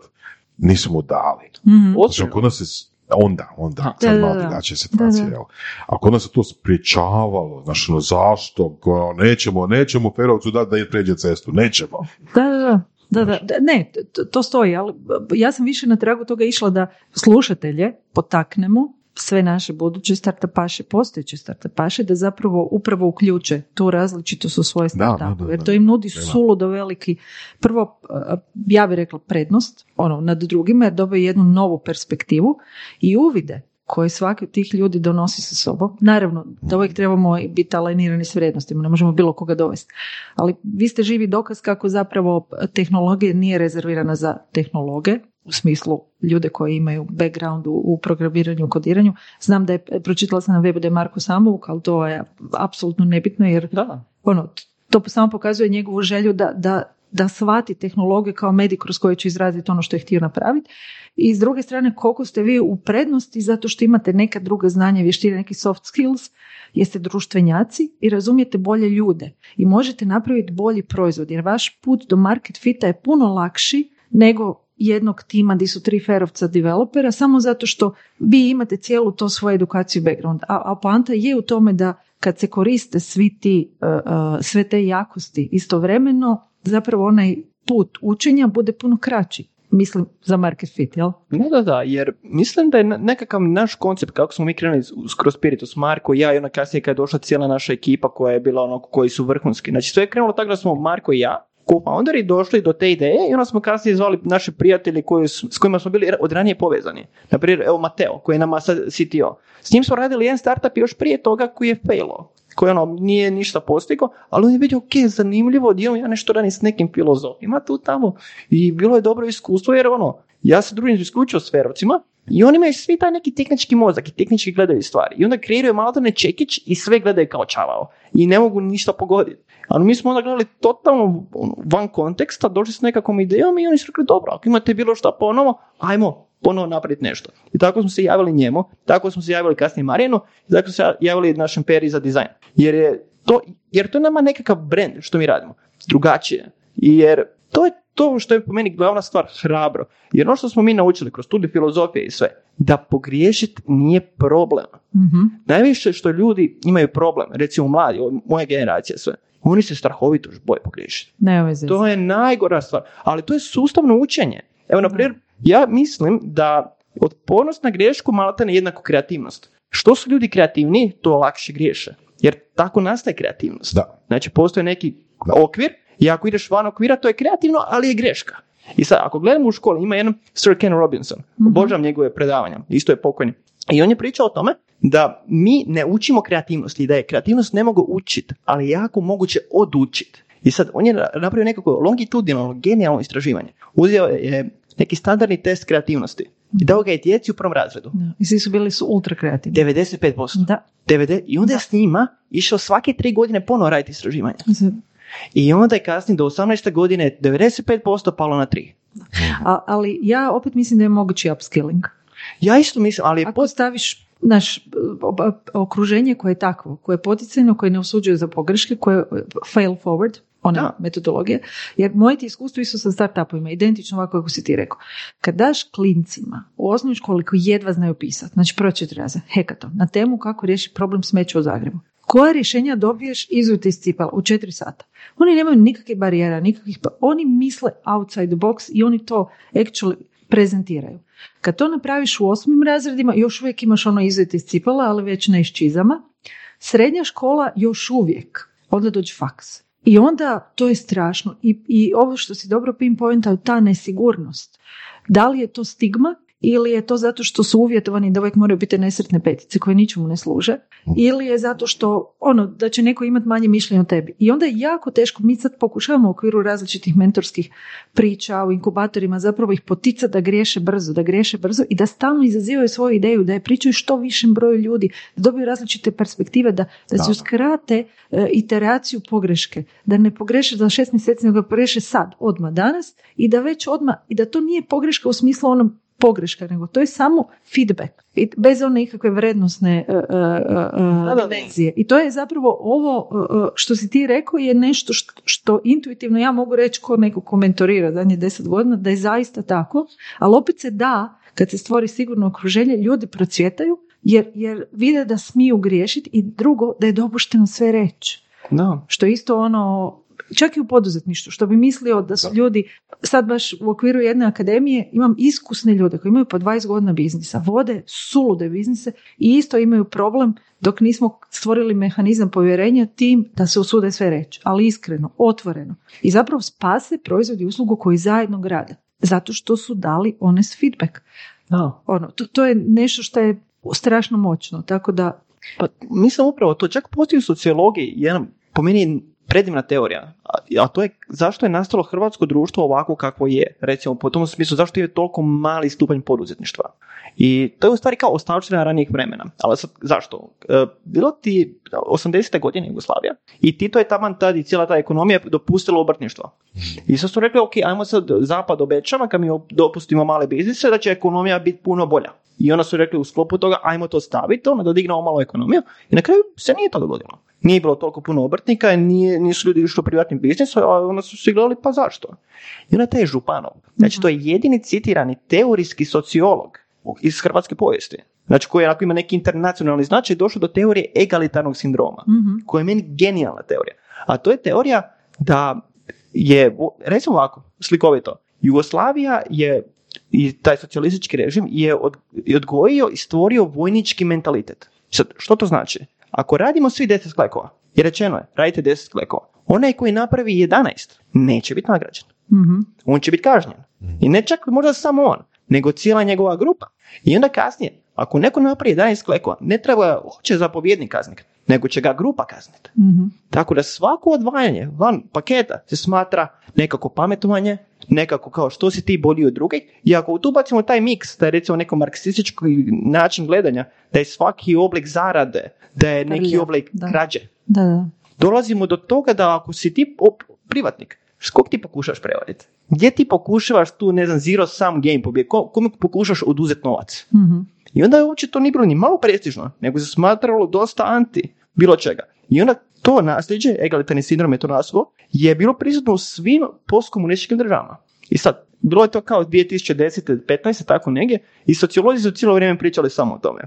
nisu mu dali. Kod nas je onda, onda, Da, malo da. drugačija situacija, Da, da. jel? A kod nas se to spriječavalo, znači, ono, zašto, Ko, nećemo, nećemo Ferovcu dati da je pređe cestu, nećemo. Da, da, da. Da, da, da, ne, to, to stoji, ali ja sam više na tragu toga išla da slušatelje potaknemo, sve naše buduće startupaše, postojeće startupaše, da zapravo upravo uključe tu različitost u svoje da, Jer to im nudi suludo veliki, prvo, ja bih rekla prednost, ono, nad drugima, jer dobiju jednu novu perspektivu i uvide koje svaki od tih ljudi donosi sa sobom. Naravno, da uvijek trebamo biti alenirani s vrijednostima, ne možemo bilo koga dovesti. Ali vi ste živi dokaz kako zapravo tehnologija nije rezervirana za tehnologe, u smislu ljude koji imaju background u, u programiranju, kodiranju. Znam da je, pročitala sam na webu da je Marko Samouk, ali to je apsolutno nebitno jer Da. ono, to samo pokazuje njegovu želju da, da, da shvati tehnologiju kao medij kroz koji će izraziti ono što je htio napraviti. I s druge strane, koliko ste vi u prednosti zato što imate neka druga znanja, vještine, neki soft skills, jeste društvenjaci i razumijete bolje ljude i možete napraviti bolji proizvod jer vaš put do market fita je puno lakši nego jednog tima gdje su tri ferovca developera samo zato što vi imate cijelu to svoju edukaciju background. A, a poanta je u tome da kad se koriste svi ti, uh, uh, sve te jakosti istovremeno, zapravo onaj put učenja bude puno kraći. Mislim, za market fit, jel? Da, da, da, jer mislim da je ne- nekakav naš koncept, kako smo mi krenuli kroz Spiritus, Marko i ja i onda kasnije kad je došla cijela naša ekipa koja je bila ono koji su vrhunski. Znači sve je krenulo tako da smo Marko i ja, co-founderi, došli do te ideje i onda smo kasnije zvali naše prijatelje koji, su- s kojima smo bili od ranije povezani. Naprimjer, evo Mateo, koji je nama sad CTO. S njim smo radili jedan startup još prije toga koji je failo koji ono nije ništa postigao, ali on je vidio, ok, zanimljivo, odjednom ja nešto radim s nekim filozofima tu tamo i bilo je dobro iskustvo jer ono, ja se družim isključivo s ferovcima I oni imaju svi taj neki tehnički mozak i tehnički gledaju stvari. I onda kreiraju malo ne čekić i sve gledaju kao čavao. I ne mogu ništa pogoditi. Ali mi smo onda gledali totalno ono, van konteksta, došli s nekakvom idejom i oni su rekli, dobro, ako imate bilo šta ponovo, ajmo ponovo napraviti nešto. I tako smo se javili njemu, tako smo se javili kasnije Marijenu, i tako smo se javili našem peri za dizajn. Jer je to, jer to nama nekakav brand što mi radimo. Drugačije. Jer to je to što je po meni glavna stvar hrabro. Jer ono što smo mi naučili kroz studij filozofije i sve, da pogriješiti nije problem. Mhm. Najviše što ljudi imaju problem, recimo mladi, moja generacija sve, oni se strahovito boje pogriješiti. To je najgora stvar. Ali to je sustavno učenje. Evo, na primjer, ja mislim da otpornost na grešku malate ne jednako kreativnost. Što su ljudi kreativniji, to lakše griješe. Jer tako nastaje kreativnost. Da. Znači, postoji neki okvir i ako ideš van okvira, to je kreativno, ali je greška. I sad, ako gledamo u školi, ima jedan Sir Ken Robinson, obožavam njegove predavanja, isto je pokojni. I on je pričao o tome da mi ne učimo kreativnost i da je kreativnost ne mogu učiti, ali jako moguće odučiti. I sad, on je napravio nekako longitudinalno, genijalno istraživanje. Uzeo je neki standardni test kreativnosti i dao ga je djeci u prvom razredu. Da. I svi su bili su ultra kreativni. 95%. Da. 90, I onda je s njima išao svake tri godine ponovo raditi istraživanja. I onda je kasnije do 18. godine 95% palo na 3. A, ali ja opet mislim da je mogući upskilling. Ja isto mislim, ali Ako staviš naš okruženje koje je takvo, koje je poticajno, koje ne osuđuje za pogreške, koje je fail forward, ona Da. metodologija, jer moje ti iskustvo isto sa startupovima, identično ovako kako si ti rekao. Kad daš klincima u osnovnoj školi koji jedva znaju pisati, znači prvo četiri raza, hekaton, na temu kako riješiti problem smeća u Zagrebu. Koja rješenja dobiješ izujte iz cipela u četiri sata? Oni nemaju nikakvih barijera, nikakvih, pa oni misle outside the box i oni to actually prezentiraju. Kad to napraviš u osmim razredima, još uvijek imaš ono izujte iz cipela, ali već ne iz čizama. Srednja škola još uvijek, onda dođe faks. I onda to je strašno. I, i ovo što si dobro pinpointao, ta nesigurnost. Da li je to stigma ili je to zato što su uvjetovani da uvijek moraju biti nesretne petice koje ničemu ne služe? Ili je zato što ono da će neko imati manje mišljenja o tebi. I onda je jako teško, mi sad pokušavamo u okviru različitih mentorskih priča u inkubatorima zapravo ih poticati da griješe brzo, da griješe brzo i da stalno izazivaju svoju ideju, da je pričaju što višem broju ljudi, da dobiju različite perspektive, da, da se uskrate e, iteraciju pogreške, da ne pogreše za šest mjeseci, nego pogreše sad, odmah danas i da već odmah, i da to nije pogreška u smislu onom pogreška, nego to je samo feedback. Bez one ikakve vrednostne uh, da. dimenzije. I to je zapravo ovo uh, uh, što si ti rekao je nešto što, što intuitivno ja mogu reći ko neko ko mentorira zadnje deset godina, da je zaista tako, ali opet se da, kad se stvori sigurno okruženje, ljudi procvjetaju jer, jer vide da smiju griješiti i drugo, da je dopušteno sve reći. Da. Što isto ono, čak i u poduzetništvu, što bi mislio da su ljudi, sad baš u okviru jedne akademije imam iskusne ljude koji imaju po 20 godina biznisa, vode sulude biznise i isto imaju problem dok nismo stvorili mehanizam povjerenja tim da se usude sve reći, ali iskreno, otvoreno. I zapravo spase proizvod i uslugu koji zajedno grade. Zato što su dali honest feedback. Da. Ono, to, to je nešto što je strašno moćno, tako da Pa mislim upravo to, čak postoji u sociologiji jedan, po meni predivna teorija, a, a to je zašto je nastalo hrvatsko društvo ovako kakvo je, recimo po tom smislu zašto je toliko mali stupanj poduzetništva. I to je u stvari kao ostavština ranijih vremena. Ali sad, zašto? E, bilo ti 80. godine Jugoslavija i Tito je taman tad i cijela ta ekonomija dopustila obrtništvo. I sad su rekli, ok, ajmo sad, zapad obećava kad mi dopustimo male biznise da će ekonomija biti puno bolja. I onda su rekli u sklopu toga, ajmo to staviti, ono da dignemo malo ekonomiju. I na kraju se nije to dogodilo. Nije bilo toliko puno obrtnika, nije, nisu ljudi išli u privatni biznis, a onda su si gledali pa zašto. I onda taj Županov, znači to je jedini citirani teorijski sociolog iz hrvatske povijesti. Znači koji onako ima neki internacionalni značaj, došao do teorije egalitarnog sindroma, koja je meni genijalna teorija. A to je teorija da je, recimo ovako, slikovito, Jugoslavija je i taj socijalistički režim je od, je odgojio i stvorio vojnički mentalitet. Sad, što to znači? Ako radimo svi 10 sklekova, i rečeno je, radite 10 sklekova, onaj koji napravi 11 neće biti nagrađen. mhm, On će biti kažnjen. I ne čak možda samo on, nego cijela njegova grupa. I onda kasnije, ako neko napravi 11 sklekova, ne treba hoće zapovjednik kazniti. Nego će ga grupa kazniti. Mhm. Tako da svako odvajanje van paketa se smatra nekako pametovanje, nekako kao što si ti bolji od drugih. I ako tu bacimo taj miks, da je recimo neko marksistički način gledanja, da je svaki oblik zarade, da je neki oblik da. krađe, Da, da. dolazimo do toga da ako si ti op- privatnik, s kog ti pokušaš prevariti? Gdje ti pokušavaš tu, ne znam, zero sum game pobjeg? Ko, kome pokušaš oduzeti novac? Mhm. I onda je uopće to nije bilo ni malo prestižno, nego se smatralo dosta anti bilo čega. I onda to nasljeđe, egalitarni sindrom je to nazvao, je bilo prisutno u svim postkomunističkim državama. I sad, bilo je to kao 2010. 15. tako negdje i sociolozi su cijelo vrijeme pričali samo o tome.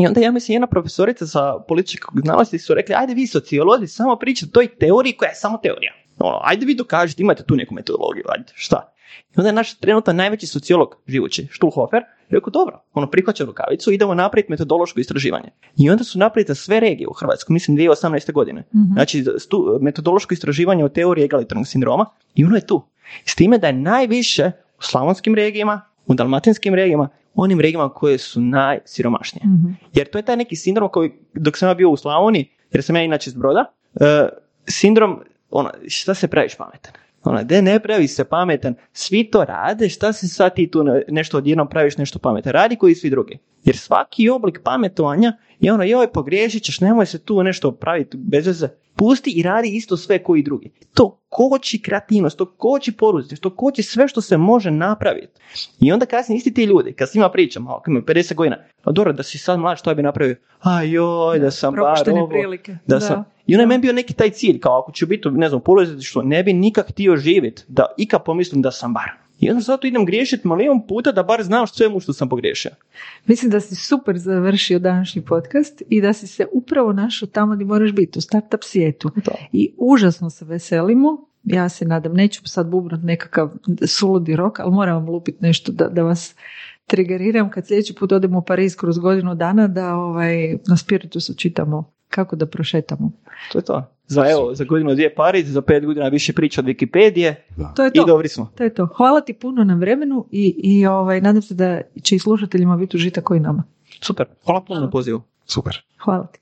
I onda ja mislim jedna profesorica sa političkog znanosti su rekli, ajde vi sociolozi samo pričate toj teoriji koja je samo teorija. Ono, ajde vi dokažite, imate tu neku metodologiju, ajde, šta? I onda je naš trenutno najveći sociolog živući, Štulhofer, rekao, dobro, ono prihvaća rukavicu, idemo napraviti metodološko istraživanje. I onda su napravili za sve regije u Hrvatskoj, mislim 2018. godine. Mhm. Znači, stu, metodološko istraživanje o teoriji egalitarnog sindroma i ono je tu. S time da je najviše u slavonskim regijama, u dalmatinskim regijama, onim regijama koje su najsiromašnije. Mhm. Jer to je taj neki sindrom koji, dok sam ja bio u Slavoniji, jer sam ja inače iz Broda, e, sindrom, ono, šta se praviš pametan? Ono, de ne pravi se pametan, svi to rade, šta se sad ti tu ne- nešto odjednom praviš nešto pametan? Radi koji svi drugi. Jer svaki oblik pametovanja je ono, joj, pogriješit ćeš, nemoj se tu nešto praviti bez veze. Pusti i radi isto sve koji i drugi. To koči kreativnost, to koči poduzetništvo, to koči sve što se može napraviti. I onda kasnije isti ti ljudi, kad s njima pričam, ako imaju 50 godina, a dobro, da si sad mlad, što bi napravio? A joj, da sam bar ovo, prilike. da sam... I onda je meni bio neki taj cilj, kao ako ću biti, ne znam, što ne bi nikak htio živjeti, da ikad pomislim da sam bar. I onda zato idem griješiti milion puta da bar znam svemu što sam pogriješio. Mislim da si super završio današnji podcast i da si se upravo našao tamo gdje moraš biti, u startup svijetu. Da. I užasno se veselimo. Ja se nadam, neću sad bubnut nekakav suludi rok, ali moram vam lupiti nešto da, da vas trigeriram kad sljedeći put odemo u Pariz kroz godinu dana da ovaj, na Spiritusu čitamo kako da prošetamo. To je to. Za, evo, za godinu dvije Pariz, za pet godina više priča od Wikipedije To je i to. dobri smo. To je to. Hvala ti puno na vremenu i, i ovaj, nadam se da će i slušateljima biti užitak koji nama. Super. Hvala puno na pozivu. Super. Hvala ti.